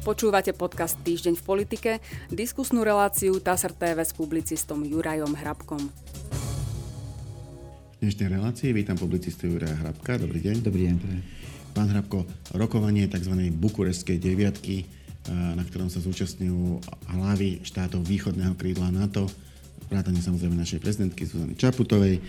Počúvate podcast Týždeň v politike, diskusnú reláciu TASR TV s publicistom Jurajom Hrabkom. V dnešnej relácii vítam publicistu Juraja Hrabka. Dobrý deň. Dobrý deň. Pán Hrabko, rokovanie tzv. bukureskej deviatky, na ktorom sa zúčastňujú hlavy štátov východného krídla NATO, vrátane samozrejme našej prezidentky Zuzany Čaputovej,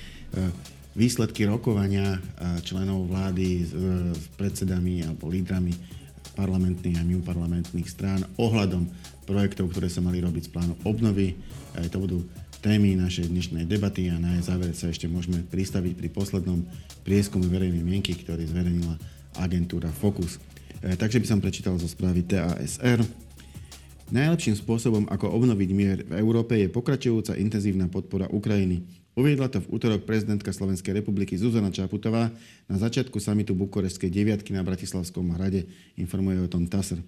výsledky rokovania členov vlády s predsedami alebo lídrami parlamentných a mimoparlamentných strán ohľadom projektov, ktoré sa mali robiť z plánu obnovy. To budú témy našej dnešnej debaty a na jej záver sa ešte môžeme pristaviť pri poslednom prieskumu verejnej mienky, ktorý zverejnila agentúra Focus. E, takže by som prečítal zo správy TASR. Najlepším spôsobom, ako obnoviť mier v Európe, je pokračujúca intenzívna podpora Ukrajiny. Uviedla to v útorok prezidentka Slovenskej republiky Zuzana Čaputová na začiatku samitu Bukorešskej deviatky na Bratislavskom hrade, informuje o tom TASR.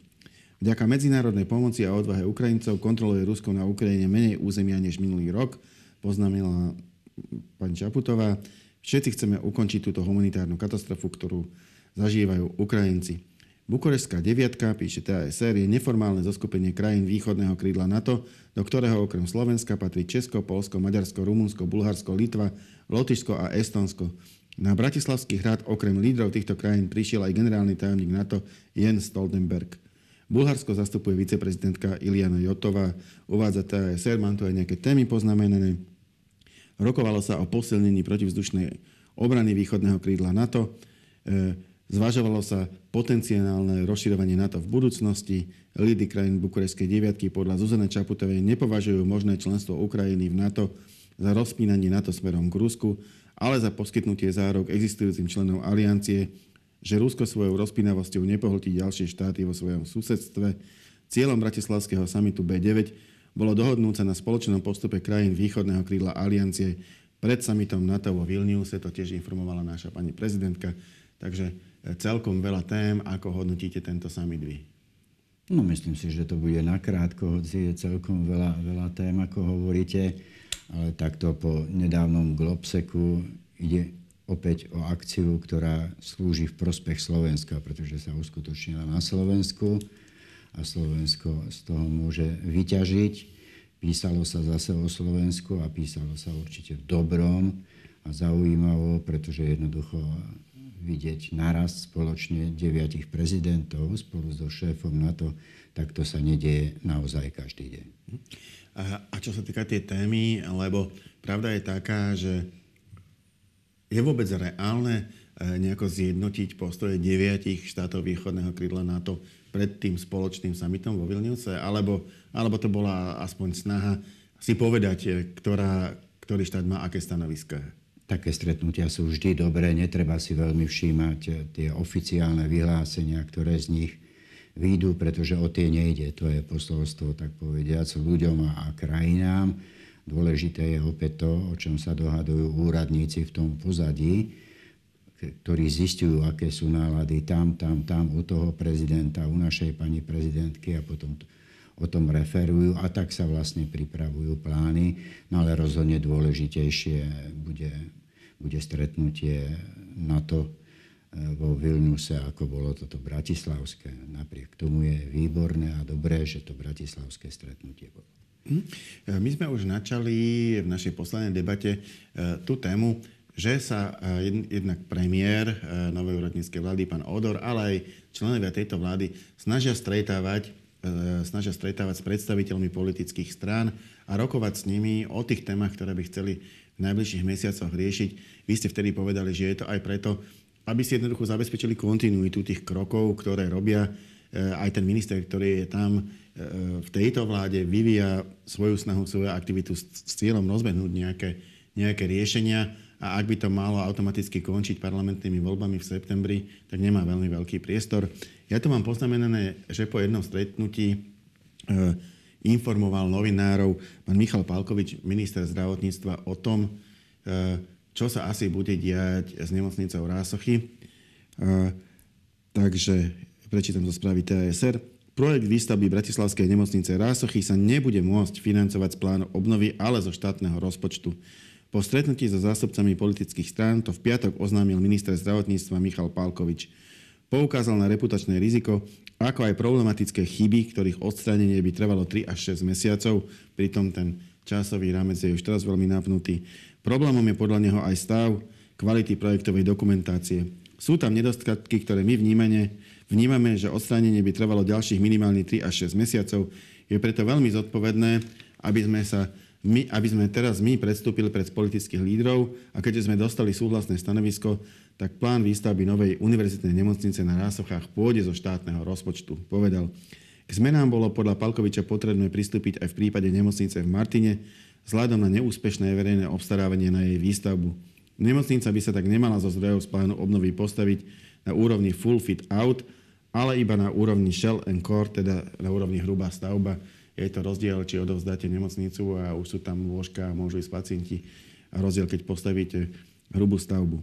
Vďaka medzinárodnej pomoci a odvahe Ukrajincov kontroluje Rusko na Ukrajine menej územia než minulý rok, poznámila pani Čaputová. Všetci chceme ukončiť túto humanitárnu katastrofu, ktorú zažívajú Ukrajinci. Bukorestská deviatka, píše TASR, je neformálne zoskupenie krajín východného krídla NATO, do ktorého okrem Slovenska patrí Česko, Polsko, Maďarsko, Rumunsko, Bulharsko, Litva, Lotyšsko a Estonsko. Na Bratislavský hrad okrem lídrov týchto krajín prišiel aj generálny tajomník NATO Jens Stoltenberg. Bulharsko zastupuje viceprezidentka Iliana Jotová. Uvádza TASR, mám tu aj nejaké témy poznamenané. Rokovalo sa o posilnení protivzdušnej obrany východného krídla NATO. E, Zvažovalo sa potenciálne rozširovanie NATO v budúcnosti. Lídy krajín Bukureskej deviatky podľa Zuzane Čaputovej nepovažujú možné členstvo Ukrajiny v NATO za rozpínanie NATO smerom k Rusku, ale za poskytnutie zárok existujúcim členom aliancie, že Rusko svojou rozpínavosťou nepohltí ďalšie štáty vo svojom susedstve. Cieľom bratislavského samitu B9 bolo dohodnúť sa na spoločnom postupe krajín východného krídla aliancie pred samitom NATO vo Vilniuse, to tiež informovala naša pani prezidentka. Takže celkom veľa tém. Ako hodnotíte tento summit vy? No myslím si, že to bude nakrátko, hoci je celkom veľa, veľa tém, ako hovoríte. Ale takto po nedávnom Globseku ide opäť o akciu, ktorá slúži v prospech Slovenska, pretože sa uskutočnila na Slovensku a Slovensko z toho môže vyťažiť. Písalo sa zase o Slovensku a písalo sa určite v dobrom a zaujímavo, pretože jednoducho vidieť naraz spoločne deviatich prezidentov spolu so šéfom NATO, tak to sa nedieje naozaj každý deň. A, čo sa týka tej témy, lebo pravda je taká, že je vôbec reálne e, nejako zjednotiť postoje deviatich štátov východného krídla NATO pred tým spoločným summitom vo Vilniuse? Alebo, alebo to bola aspoň snaha si povedať, e, ktorá, ktorý štát má aké stanoviska? Také stretnutia sú vždy dobré, netreba si veľmi všímať tie oficiálne vyhlásenia, ktoré z nich výjdu, pretože o tie nejde. To je posolstvo, tak povediac, ľuďom a krajinám. Dôležité je opäť to, o čom sa dohadujú úradníci v tom pozadí, ktorí zistujú, aké sú nálady tam, tam, tam, u toho prezidenta, u našej pani prezidentky a potom o tom referujú a tak sa vlastne pripravujú plány. No ale rozhodne dôležitejšie bude, bude stretnutie NATO e, vo Vilniuse, ako bolo toto bratislavské. Napriek tomu je výborné a dobré, že to bratislavské stretnutie bolo. Hm? E, my sme už načali v našej poslednej debate e, tú tému, že sa jednak premiér novej úradníckej vlády, pán Odor, ale aj členovia tejto vlády snažia stretávať snažia stretávať s predstaviteľmi politických strán a rokovať s nimi o tých témach, ktoré by chceli v najbližších mesiacoch riešiť. Vy ste vtedy povedali, že je to aj preto, aby si jednoducho zabezpečili kontinuitu tých krokov, ktoré robia. E, aj ten minister, ktorý je tam e, v tejto vláde, vyvíja svoju snahu, svoju aktivitu s cieľom rozbehnúť nejaké, nejaké riešenia a ak by to malo automaticky končiť parlamentnými voľbami v septembri, tak nemá veľmi veľký priestor. Ja tu mám poznamenané, že po jednom stretnutí e, informoval novinárov pán Michal Palkovič, minister zdravotníctva, o tom, e, čo sa asi bude diať s nemocnicou Rásochy. E, takže prečítam zo správy TASR. Projekt výstavby Bratislavskej nemocnice Rásochy sa nebude môcť financovať z plánu obnovy, ale zo štátneho rozpočtu. Po stretnutí so zástupcami politických strán to v piatok oznámil minister zdravotníctva Michal Pálkovič. Poukázal na reputačné riziko, ako aj problematické chyby, ktorých odstránenie by trvalo 3 až 6 mesiacov, pritom ten časový rámec je už teraz veľmi napnutý. Problémom je podľa neho aj stav kvality projektovej dokumentácie. Sú tam nedostatky, ktoré my vnímame, vnímame, že odstránenie by trvalo ďalších minimálne 3 až 6 mesiacov. Je preto veľmi zodpovedné, aby sme sa my, aby sme teraz my predstúpili pred politických lídrov a keďže sme dostali súhlasné stanovisko, tak plán výstavby novej univerzitnej nemocnice na Rásochách pôjde zo štátneho rozpočtu, povedal. K zmenám bolo podľa Palkoviča potrebné pristúpiť aj v prípade nemocnice v Martine, vzhľadom na neúspešné verejné obstarávanie na jej výstavbu. Nemocnica by sa tak nemala zo zdrojov z plánu obnovy postaviť na úrovni full fit out, ale iba na úrovni shell and core, teda na úrovni hrubá stavba, je to rozdiel, či odovzdáte nemocnicu a už sú tam lôžka a môžu ísť pacienti. A rozdiel, keď postavíte hrubú stavbu.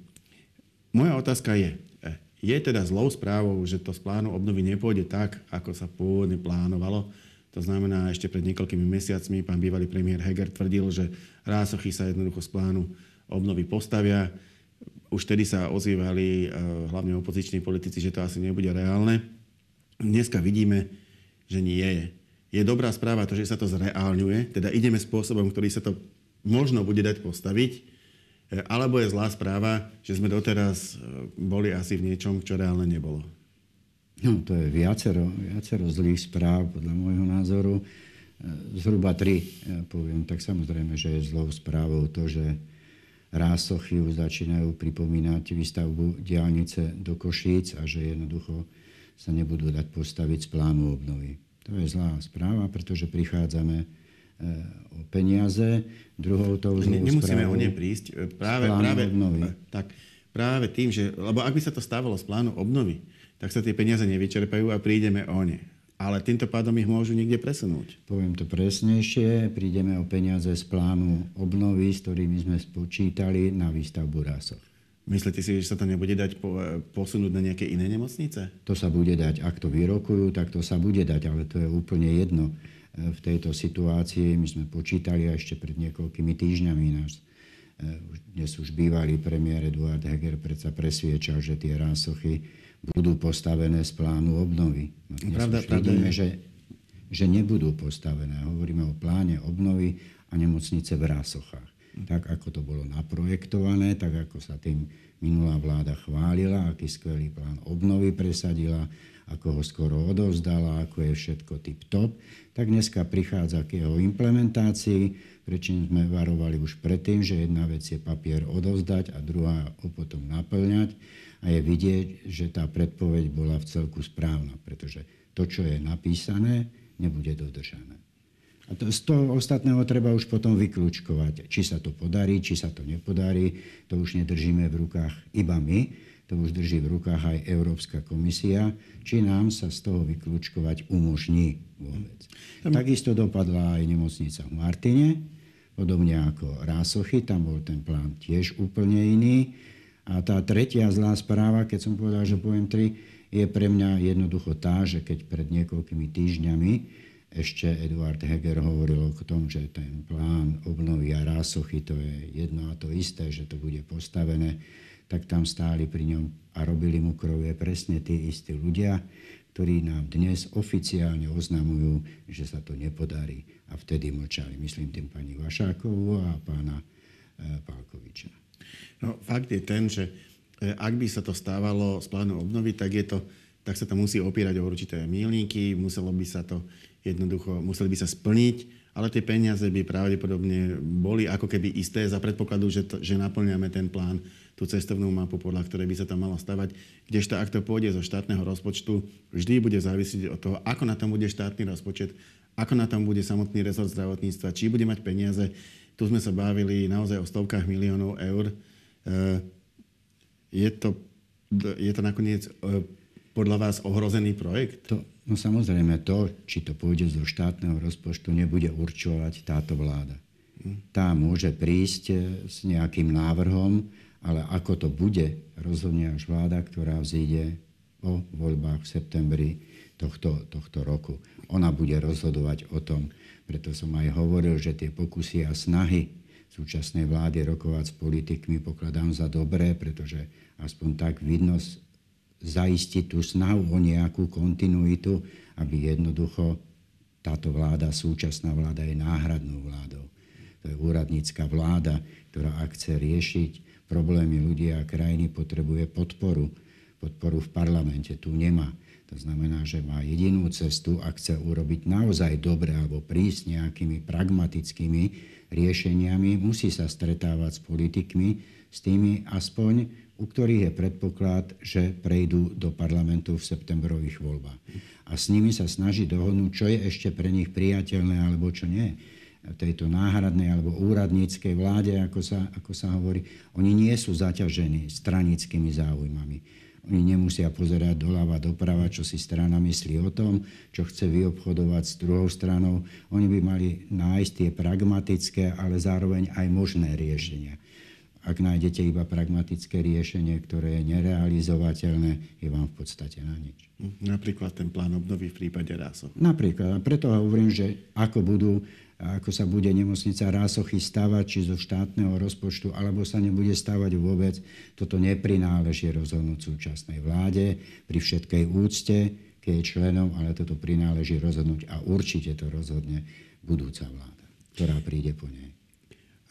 Moja otázka je, e, je teda zlou správou, že to z plánu obnovy nepôjde tak, ako sa pôvodne plánovalo? To znamená, ešte pred niekoľkými mesiacmi pán bývalý premiér Heger tvrdil, že rásochy sa jednoducho z plánu obnovy postavia. Už tedy sa ozývali e, hlavne opoziční politici, že to asi nebude reálne. Dneska vidíme, že nie je je dobrá správa to, že sa to zreálňuje, teda ideme spôsobom, ktorý sa to možno bude dať postaviť, alebo je zlá správa, že sme doteraz e, boli asi v niečom, čo reálne nebolo. No, to je viacero, viacero zlých správ, podľa môjho názoru. E, zhruba tri, ja poviem. Tak samozrejme, že je zlou správou to, že rásochy už začínajú pripomínať výstavbu diálnice do Košíc a že jednoducho sa nebudú dať postaviť z plánu obnovy. To je zlá správa, pretože prichádzame e, o peniaze. Druhou tou zlou Nemusíme o ne prísť. E, práve, práve, obnovy. E, tak, práve tým, že... Lebo ak by sa to stávalo z plánu obnovy, tak sa tie peniaze nevyčerpajú a prídeme o ne. Ale týmto pádom ich môžu niekde presunúť. Poviem to presnejšie. Prídeme o peniaze z plánu obnovy, s ktorými sme spočítali na výstavbu rásoch. Myslíte si, že sa to nebude dať posunúť na nejaké iné nemocnice? To sa bude dať. Ak to vyrokujú, tak to sa bude dať, ale to je úplne jedno. V tejto situácii my sme počítali ešte pred niekoľkými týždňami náš e, dnes už bývalý premiér Eduard Heger predsa presviečal, že tie rásochy budú postavené z plánu obnovy. No dnes pravda, už pravda vidíme, že, že nebudú postavené. Hovoríme o pláne obnovy a nemocnice v rásochách tak ako to bolo naprojektované, tak ako sa tým minulá vláda chválila, aký skvelý plán obnovy presadila, ako ho skoro odovzdala, ako je všetko tip-top, tak dneska prichádza k jeho implementácii, prečím sme varovali už predtým, že jedna vec je papier odovzdať a druhá ho potom naplňať a je vidieť, že tá predpoveď bola v celku správna, pretože to, čo je napísané, nebude dodržané. A to, z toho ostatného treba už potom vyklúčkovať. Či sa to podarí, či sa to nepodarí, to už nedržíme v rukách iba my, to už drží v rukách aj Európska komisia, či nám sa z toho vyklúčkovať umožní vôbec. Tam... Takisto dopadla aj nemocnica v Martine, podobne ako Rásochy, tam bol ten plán tiež úplne iný. A tá tretia zlá správa, keď som povedal, že poviem tri, je pre mňa jednoducho tá, že keď pred niekoľkými týždňami ešte Eduard Heger hovoril o tom, že ten plán obnovy a rásochy to je jedno a to isté, že to bude postavené, tak tam stáli pri ňom a robili mu krovie presne tí istí ľudia, ktorí nám dnes oficiálne oznamujú, že sa to nepodarí. A vtedy mlčali. Myslím tým pani Vašákovú a pána e, Pálkoviča. No, fakt je ten, že e, ak by sa to stávalo z plánu obnovy, tak, je to, tak sa to musí opierať o určité milníky, muselo by sa to jednoducho museli by sa splniť, ale tie peniaze by pravdepodobne boli ako keby isté za predpokladu, že, to, že naplňame ten plán, tú cestovnú mapu, podľa ktorej by sa tam malo stavať. Kdežto ak to pôjde zo štátneho rozpočtu, vždy bude závisieť od toho, ako na tom bude štátny rozpočet, ako na tom bude samotný rezort zdravotníctva, či bude mať peniaze. Tu sme sa bavili naozaj o stovkách miliónov eur. E, je to, je to nakoniec e, podľa vás ohrozený projekt? To, No samozrejme to, či to pôjde zo štátneho rozpočtu, nebude určovať táto vláda. Tá môže prísť eh, s nejakým návrhom, ale ako to bude, rozhodne až vláda, ktorá vzíde o voľbách v septembri tohto, tohto roku. Ona bude rozhodovať o tom. Preto som aj hovoril, že tie pokusy a snahy súčasnej vlády rokovať s politikmi pokladám za dobré, pretože aspoň tak vidno zaistiť tú snahu o nejakú kontinuitu, aby jednoducho táto vláda, súčasná vláda je náhradnou vládou. To je úradnícka vláda, ktorá ak chce riešiť problémy ľudí a krajiny, potrebuje podporu. Podporu v parlamente tu nemá. To znamená, že má jedinú cestu, ak chce urobiť naozaj dobre alebo prísť nejakými pragmatickými riešeniami, musí sa stretávať s politikmi, s tými aspoň, u ktorých je predpoklad, že prejdú do parlamentu v septembrových voľbách. A s nimi sa snaží dohodnúť, čo je ešte pre nich priateľné alebo čo nie. Tejto náhradnej alebo úradníckej vláde, ako sa, ako sa hovorí, oni nie sú zaťažení stranickými záujmami. Oni nemusia pozerať doľava, doprava, čo si strana myslí o tom, čo chce vyobchodovať s druhou stranou. Oni by mali nájsť tie pragmatické, ale zároveň aj možné riešenia. Ak nájdete iba pragmatické riešenie, ktoré je nerealizovateľné, je vám v podstate na nič. Napríklad ten plán obnovy v prípade Rásoch. Napríklad. A preto hovorím, že ako budú ako sa bude nemocnica Rásochy stavať, či zo štátneho rozpočtu, alebo sa nebude stavať vôbec, toto neprináleží rozhodnúť súčasnej vláde pri všetkej úcte k jej členom, ale toto prináleží rozhodnúť a určite to rozhodne budúca vláda, ktorá príde po nej.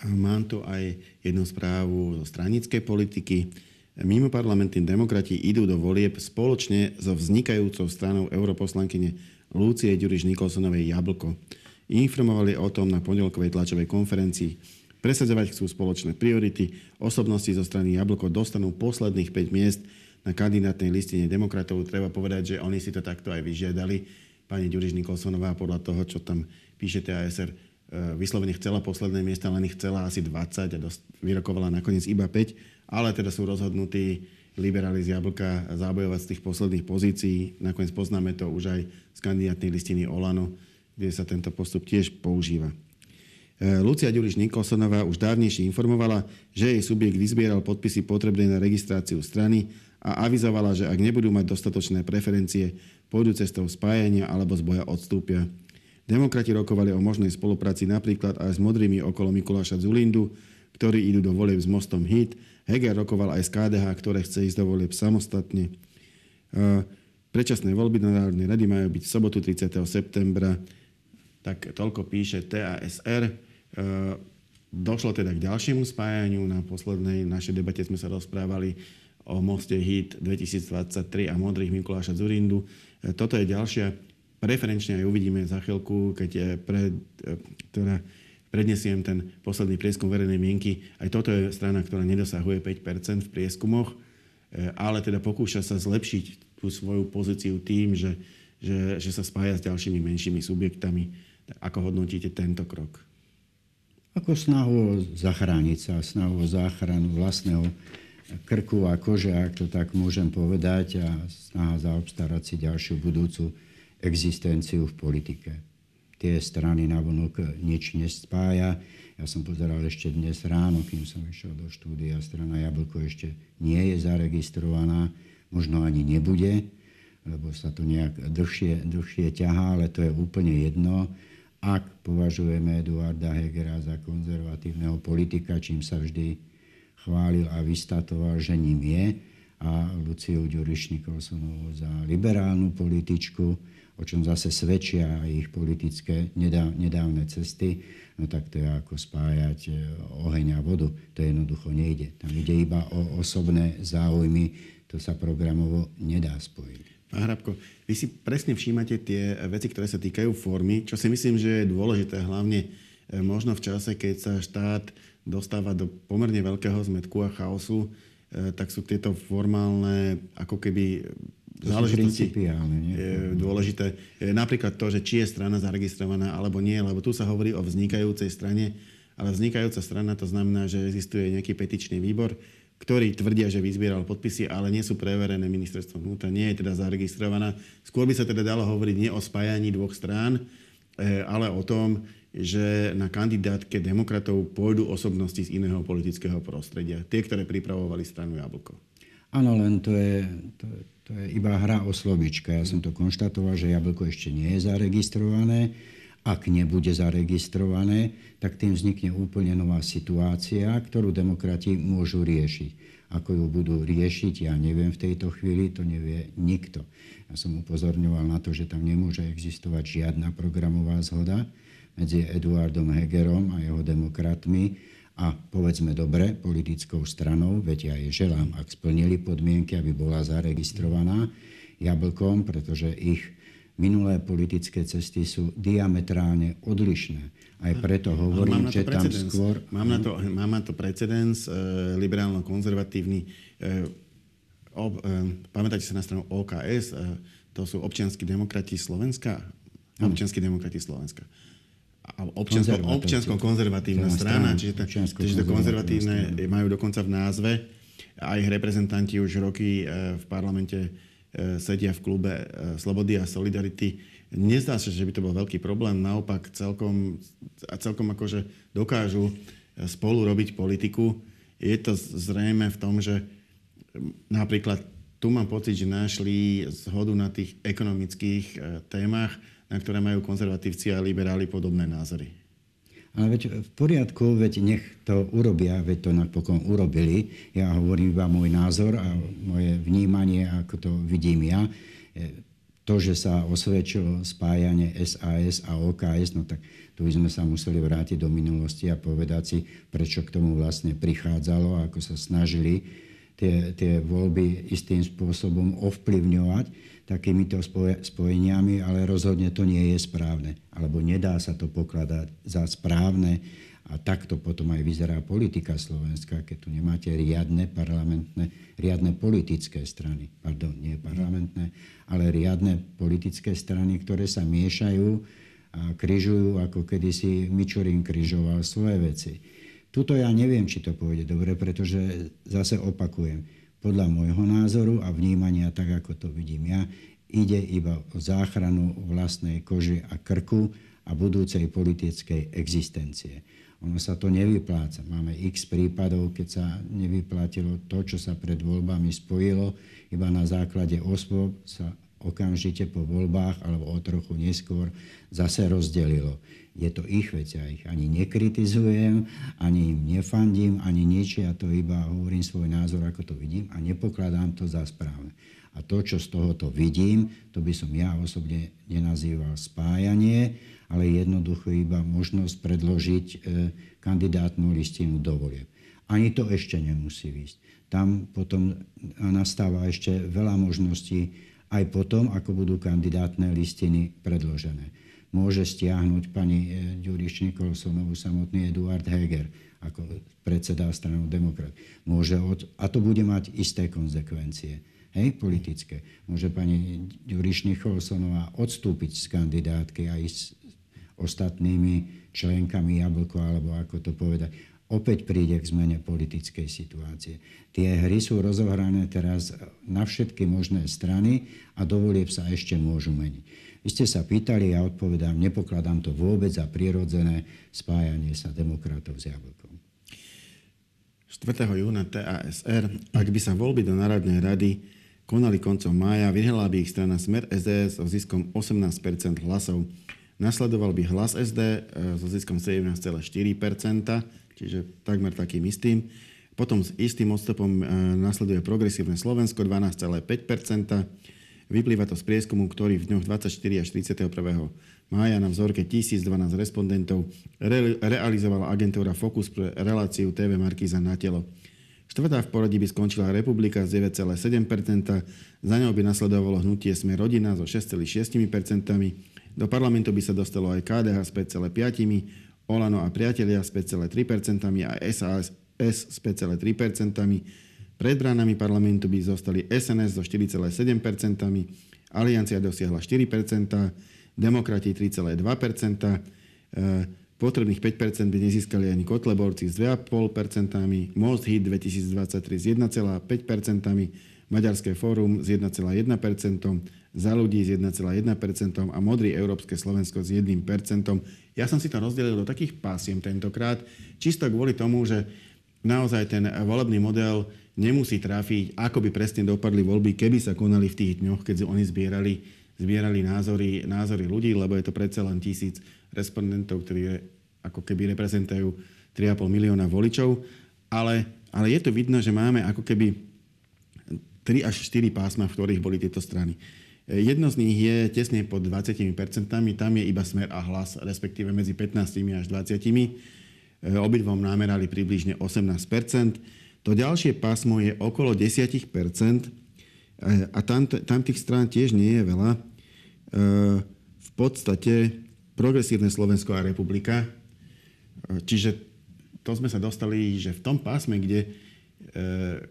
Mám tu aj jednu správu zo stranickej politiky. Mimo parlamentní demokrati idú do volieb spoločne so vznikajúcou stranou europoslankyne Lúcie Ďuriš Nikolsonovej Jablko. Informovali o tom na pondelkovej tlačovej konferencii. Presadzovať chcú spoločné priority. Osobnosti zo strany Jablko dostanú posledných 5 miest na kandidátnej listine demokratov. Treba povedať, že oni si to takto aj vyžiadali. Pani Ďuriš Nikolsonová podľa toho, čo tam píše TASR, E, vyslovene chcela posledné miesta, len ich chcela asi 20 a dost, vyrokovala nakoniec iba 5, ale teda sú rozhodnutí liberáli z Jablka zábojovať z tých posledných pozícií. Nakoniec poznáme to už aj z kandidátnej listiny Olano, kde sa tento postup tiež používa. E, Lucia Ďuriš Nikolsonová už dávnejšie informovala, že jej subjekt vyzbieral podpisy potrebné na registráciu strany a avizovala, že ak nebudú mať dostatočné preferencie, pôjdu cestou spájania alebo z boja odstúpia. Demokrati rokovali o možnej spolupráci napríklad aj s modrými okolo Mikuláša Zulindu, ktorí idú do volieb s mostom HIT. Heger rokoval aj s KDH, ktoré chce ísť do volieb samostatne. Predčasné voľby na Národnej rady majú byť v sobotu 30. septembra. Tak toľko píše TASR. Došlo teda k ďalšiemu spájaniu. Na poslednej našej debate sme sa rozprávali o moste HIT 2023 a modrých Mikuláša Zurindu. Toto je ďalšia preferenčne aj uvidíme za chvíľku, keď je pred, teda prednesiem ten posledný prieskum verejnej mienky. Aj toto je strana, ktorá nedosahuje 5% v prieskumoch, e, ale teda pokúša sa zlepšiť tú svoju pozíciu tým, že, že, že sa spája s ďalšími menšími subjektami. Ako hodnotíte tento krok? Ako snahu zachrániť sa, snahu o záchranu vlastného krku a kože, ak to tak môžem povedať, a snaha zaobstarať si ďalšiu budúcu existenciu v politike. Tie strany navonok nič nespája. Ja som pozeral ešte dnes ráno, kým som išiel do štúdia, strana Jablko ešte nie je zaregistrovaná, možno ani nebude, lebo sa to nejak dlhšie, dlhšie ťahá, ale to je úplne jedno. Ak považujeme Eduarda Hegera za konzervatívneho politika, čím sa vždy chválil a vystatoval, že ním je, a Luciu Ďuriš Nikolsonovú za liberálnu političku, o čom zase svedčia ich politické nedávne cesty, no tak to je ako spájať e, oheň a vodu. To jednoducho nejde. Tam ide iba o osobné záujmy, to sa programovo nedá spojiť. Pán Hrabko, vy si presne všímate tie veci, ktoré sa týkajú formy, čo si myslím, že je dôležité, hlavne e, možno v čase, keď sa štát dostáva do pomerne veľkého zmetku a chaosu, e, tak sú tieto formálne ako keby záležitosti je dôležité. Napríklad to, že či je strana zaregistrovaná alebo nie, lebo tu sa hovorí o vznikajúcej strane, ale vznikajúca strana to znamená, že existuje nejaký petičný výbor, ktorí tvrdia, že vyzbieral podpisy, ale nie sú preverené ministerstvom vnútra, nie je teda zaregistrovaná. Skôr by sa teda dalo hovoriť nie o spájaní dvoch strán, e, ale o tom, že na kandidátke demokratov pôjdu osobnosti z iného politického prostredia. Tie, ktoré pripravovali stranu Jablko. Áno, len to je, to, to je iba hra o slovička. Ja som to konštatoval, že jablko ešte nie je zaregistrované. Ak nebude zaregistrované, tak tým vznikne úplne nová situácia, ktorú demokrati môžu riešiť. Ako ju budú riešiť, ja neviem v tejto chvíli, to nevie nikto. Ja som upozorňoval na to, že tam nemôže existovať žiadna programová zhoda medzi Eduardom Hegerom a jeho demokratmi a povedzme dobre politickou stranou, veď ja jej želám, ak splnili podmienky, aby bola zaregistrovaná jablkom, pretože ich minulé politické cesty sú diametrálne odlišné. Aj preto hovorím, že tam skôr... Mám na to, mám na to precedens, e, liberálno-konzervatívny. E, ob, e, pamätáte sa na stranu OKS, e, to sú občianskí demokrati Slovenska? Občianskí demokrati Slovenska. Občiansko, občiansko-konzervatívna strana, čiže, to, čiže to konzervatívne majú dokonca v názve. A ich reprezentanti už roky e, v parlamente E, sedia v klube e, Slobody a Solidarity. Nezdá sa, že by to bol veľký problém, naopak celkom, celkom akože dokážu spolu robiť politiku. Je to zrejme v tom, že napríklad tu mám pocit, že našli zhodu na tých ekonomických témach, na ktoré majú konzervatívci a liberáli podobné názory. Ale veď v poriadku, veď nech to urobia, veď to napokon urobili. Ja hovorím iba môj názor a moje vnímanie, ako to vidím ja. E, to, že sa osvedčilo spájanie SAS a OKS, no tak tu by sme sa museli vrátiť do minulosti a povedať si, prečo k tomu vlastne prichádzalo ako sa snažili tie, tie voľby istým spôsobom ovplyvňovať takýmito spojeniami, ale rozhodne to nie je správne. Alebo nedá sa to pokladať za správne a takto potom aj vyzerá politika Slovenska, keď tu nemáte riadne parlamentné, riadne politické strany, pardon, nie parlamentné, ale riadne politické strany, ktoré sa miešajú a kryžujú, ako kedysi Mičurín kryžoval svoje veci. Tuto ja neviem, či to pôjde dobre, pretože zase opakujem, podľa môjho názoru a vnímania, tak ako to vidím ja, ide iba o záchranu vlastnej kože a krku a budúcej politickej existencie. Ono sa to nevypláca. Máme x prípadov, keď sa nevyplátilo to, čo sa pred voľbami spojilo, iba na základe osôb sa okamžite po voľbách alebo o trochu neskôr zase rozdelilo. Je to ich vec, ja ich ani nekritizujem, ani im nefandím, ani nič, ja to iba hovorím svoj názor, ako to vidím a nepokladám to za správne. A to, čo z tohoto vidím, to by som ja osobne nenazýval spájanie, ale jednoducho iba možnosť predložiť e, kandidátnu listinu do volieb. Ani to ešte nemusí výsť. Tam potom nastáva ešte veľa možností aj potom, ako budú kandidátne listiny predložené môže stiahnuť pani e, Ďuriš Nikolsonovú samotný Eduard Heger ako predseda stranu demokrat. Môže od, a to bude mať isté konzekvencie, hej, politické. Môže pani Ďuriš Nikolsonová odstúpiť z kandidátky aj s ostatnými členkami Jablko, alebo ako to povedať. Opäť príde k zmene politickej situácie. Tie hry sú rozohrané teraz na všetky možné strany a dovolieb sa ešte môžu meniť. Vy ste sa pýtali, ja odpovedám, nepokladám to vôbec za prirodzené spájanie sa demokratov s jablkom. 4. júna TASR, ak by sa voľby do Národnej rady konali koncom mája, vyhrala by ich strana Smer SDS so ziskom 18% hlasov. Nasledoval by hlas SD e, so ziskom 17,4% čiže takmer takým istým. Potom s istým odstupom e, nasleduje progresívne Slovensko 12,5 Vyplýva to z prieskumu, ktorý v dňoch 24 až 31. mája na vzorke 1012 respondentov re- realizovala agentúra Focus pre reláciu TV Markíza na telo. Štvrtá v poradí by skončila Republika s 9,7%, za ňou by nasledovalo hnutie Sme rodina so 6,6%, do parlamentu by sa dostalo aj KDH s 5,5%, Olano a priatelia s 5,3% a SAS s 5,3%, pred bránami parlamentu by zostali SNS so 4,7%, Aliancia dosiahla 4%, Demokrati 3,2%, potrebných 5% by nezískali ani Kotleborci s 2,5%, Most Hit 2023 s 1,5%, Maďarské fórum s 1,1%, za ľudí s 1,1% a Modrý Európske Slovensko s 1%. Ja som si to rozdelil do takých pásiem tentokrát, čisto kvôli tomu, že naozaj ten volebný model nemusí trafiť, ako by presne dopadli voľby, keby sa konali v tých dňoch, keď oni zbierali, zbierali názory, názory ľudí, lebo je to predsa len tisíc respondentov, ktorí ako keby reprezentujú 3,5 milióna voličov. Ale ale je to vidno, že máme ako keby 3 až 4 pásma, v ktorých boli tieto strany. Jedno z nich je tesne pod 20%, tam je iba smer a hlas, respektíve medzi 15 až 20. Obidvom námerali približne 18%. To ďalšie pásmo je okolo 10% a tam, tam tých strán tiež nie je veľa. V podstate progresívne Slovensko a republika. Čiže to sme sa dostali, že v tom pásme, kde,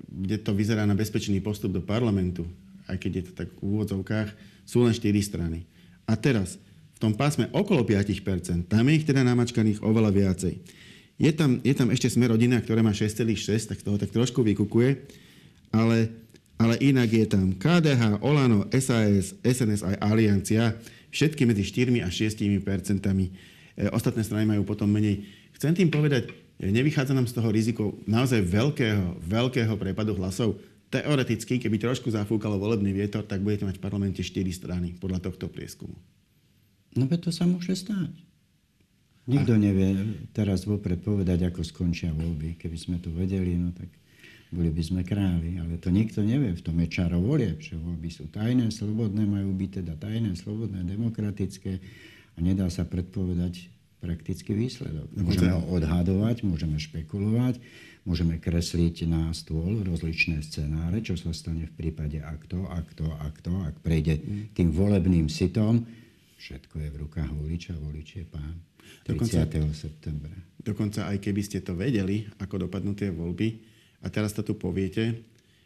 kde to vyzerá na bezpečný postup do parlamentu, aj keď je to tak v úvodzovkách, sú len 4 strany. A teraz, v tom pásme okolo 5%, tam je ich teda namačkaných oveľa viacej. Je tam, je tam ešte sme rodina, ktorá má 6,6, tak toho tak trošku vykukuje, ale, ale inak je tam KDH, Olano, SAS, SNS aj Aliancia, všetky medzi 4 a 6 percentami. E, ostatné strany majú potom menej. Chcem tým povedať, e, nevychádza nám z toho riziko naozaj veľkého, veľkého prepadu hlasov teoreticky, keby trošku zafúkalo volebný vietor, tak budete mať v parlamente 4 strany podľa tohto prieskumu. No to sa môže stať. Nikto nevie teraz vopred povedať, ako skončia voľby. Keby sme to vedeli, no tak boli by sme králi. Ale to nikto nevie. V tom je čaro volie, že voľby sú tajné, slobodné, majú byť teda tajné, slobodné, demokratické a nedá sa predpovedať praktický výsledok. Môžeme ho odhadovať, môžeme špekulovať, Môžeme kresliť na stôl rozličné scenáre, čo sa stane v prípade ak to, ak to, ak to, ak prejde tým volebným sitom. Všetko je v rukách voliča, volič je pán. 30. Dokonca, septembra. Dokonca aj keby ste to vedeli, ako dopadnú tie voľby, a teraz to tu poviete,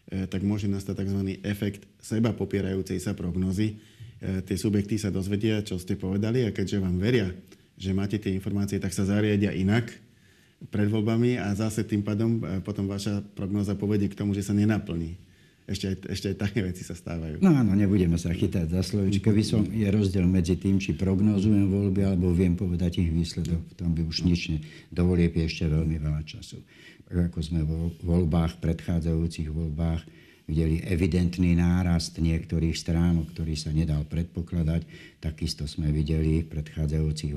e, tak môže nastať tzv. efekt seba popierajúcej sa prognozy. E, tie subjekty sa dozvedia, čo ste povedali a keďže vám veria, že máte tie informácie, tak sa zariadia inak pred voľbami a zase tým pádom e, potom vaša prognoza povedie k tomu, že sa nenaplní. Ešte aj, ešte aj také veci sa stávajú. No áno, nebudeme sa chytať za slovičko. Som, je rozdiel medzi tým, či prognozujem voľby, alebo viem povedať ich výsledok. V tom by už nič ne. Dovolie ešte veľmi veľa času. Tak ako sme vo voľbách, predchádzajúcich voľbách, videli evidentný nárast niektorých strán, o ktorých sa nedal predpokladať. Takisto sme videli v predchádzajúcich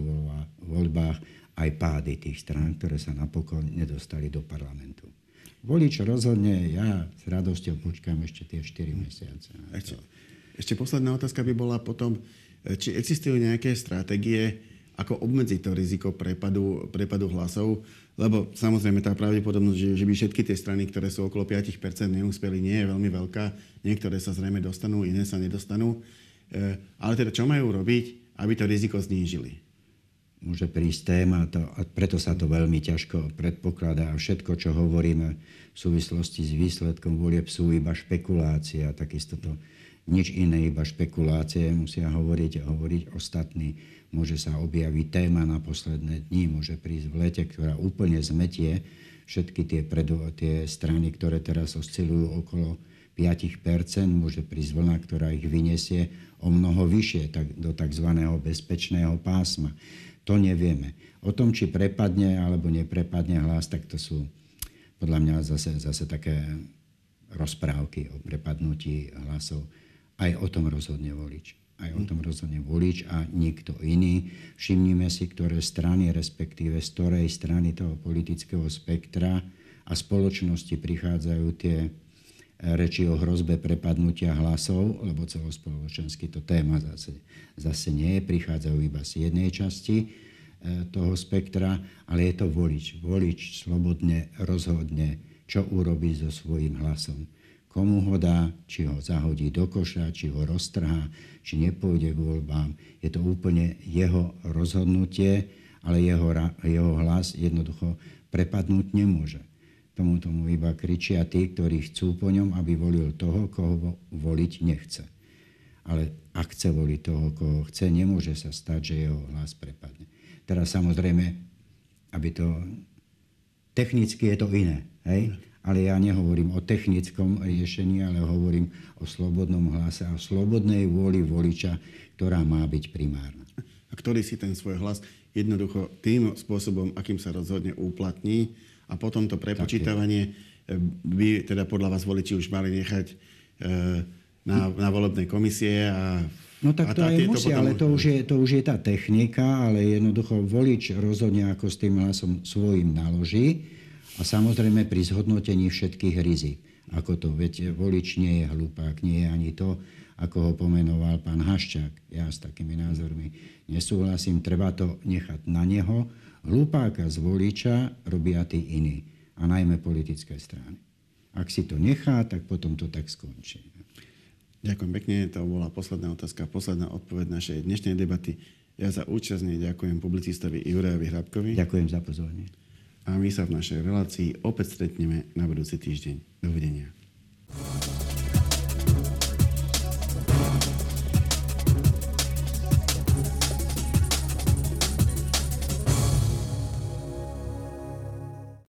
voľbách aj pády tých strán, ktoré sa napokon nedostali do parlamentu. Volič rozhodne, ja s radosťou počkám ešte tie 4 mesiace. Ešte, ešte posledná otázka by bola potom, e, či existujú nejaké stratégie, ako obmedziť to riziko prepadu, prepadu hlasov, lebo samozrejme tá pravdepodobnosť, že, že by všetky tie strany, ktoré sú okolo 5% neúspeli, nie je veľmi veľká. Niektoré sa zrejme dostanú, iné sa nedostanú. E, ale teda čo majú robiť, aby to riziko znížili? Môže prísť téma to, a preto sa to veľmi ťažko predpokladá. A všetko, čo hovoríme v súvislosti s výsledkom volieb, sú iba špekulácie a takisto to nič iné, iba špekulácie musia hovoriť a hovoriť ostatní. Môže sa objaviť téma na posledné dni, môže prísť v lete, ktorá úplne zmetie všetky tie, predo, tie strany, ktoré teraz oscilujú okolo 5%, môže prísť vlna, ktorá ich vyniesie o mnoho vyššie tak, do tzv. bezpečného pásma. To nevieme. O tom, či prepadne alebo neprepadne hlas, tak to sú podľa mňa zase, zase také rozprávky o prepadnutí hlasov. Aj o tom rozhodne volič. Aj o tom rozhodne volič a nikto iný. Všimnime si, ktoré strany, respektíve z ktorej strany toho politického spektra a spoločnosti prichádzajú tie reči o hrozbe prepadnutia hlasov, lebo celospoločensky to téma zase, zase nie je, prichádzajú iba z jednej časti e, toho spektra, ale je to volič. Volič slobodne rozhodne, čo urobí so svojím hlasom. Komu ho dá, či ho zahodí do koša, či ho roztrhá, či nepôjde k voľbám. Je to úplne jeho rozhodnutie, ale jeho, jeho hlas jednoducho prepadnúť nemôže. Tomu tomu iba kričia tí, ktorí chcú po ňom, aby volil toho, koho voliť nechce. Ale ak chce voliť toho, koho chce, nemôže sa stať, že jeho hlas prepadne. Teraz samozrejme, aby to... Technicky je to iné, hej? Ale ja nehovorím o technickom riešení, ale hovorím o slobodnom hlase a slobodnej vôli voliča, ktorá má byť primárna. A ktorý si ten svoj hlas jednoducho tým spôsobom, akým sa rozhodne uplatní, a potom to prepočítavanie by teda podľa vás voliči už mali nechať eh, na, na volebnej komisie a No tak to aj musí, potom... ale to už, je, to už je tá technika, ale jednoducho volič rozhodne, ako s tým hlasom svojim naloží A samozrejme pri zhodnotení všetkých rizik. Ako to, veď volič nie je hlupák, nie je ani to, ako ho pomenoval pán Haščák. Ja s takými názormi nesúhlasím, treba to nechať na neho. Hlupáka z voliča robia tí iní, a najmä politické strany. Ak si to nechá, tak potom to tak skončí. Ďakujem pekne, to bola posledná otázka, posledná odpoveď našej dnešnej debaty. Ja za účastne ďakujem publicistovi Jurajovi Hrabkovi. Ďakujem za pozornie. A my sa v našej relácii opäť stretneme na budúci týždeň. Dovidenia.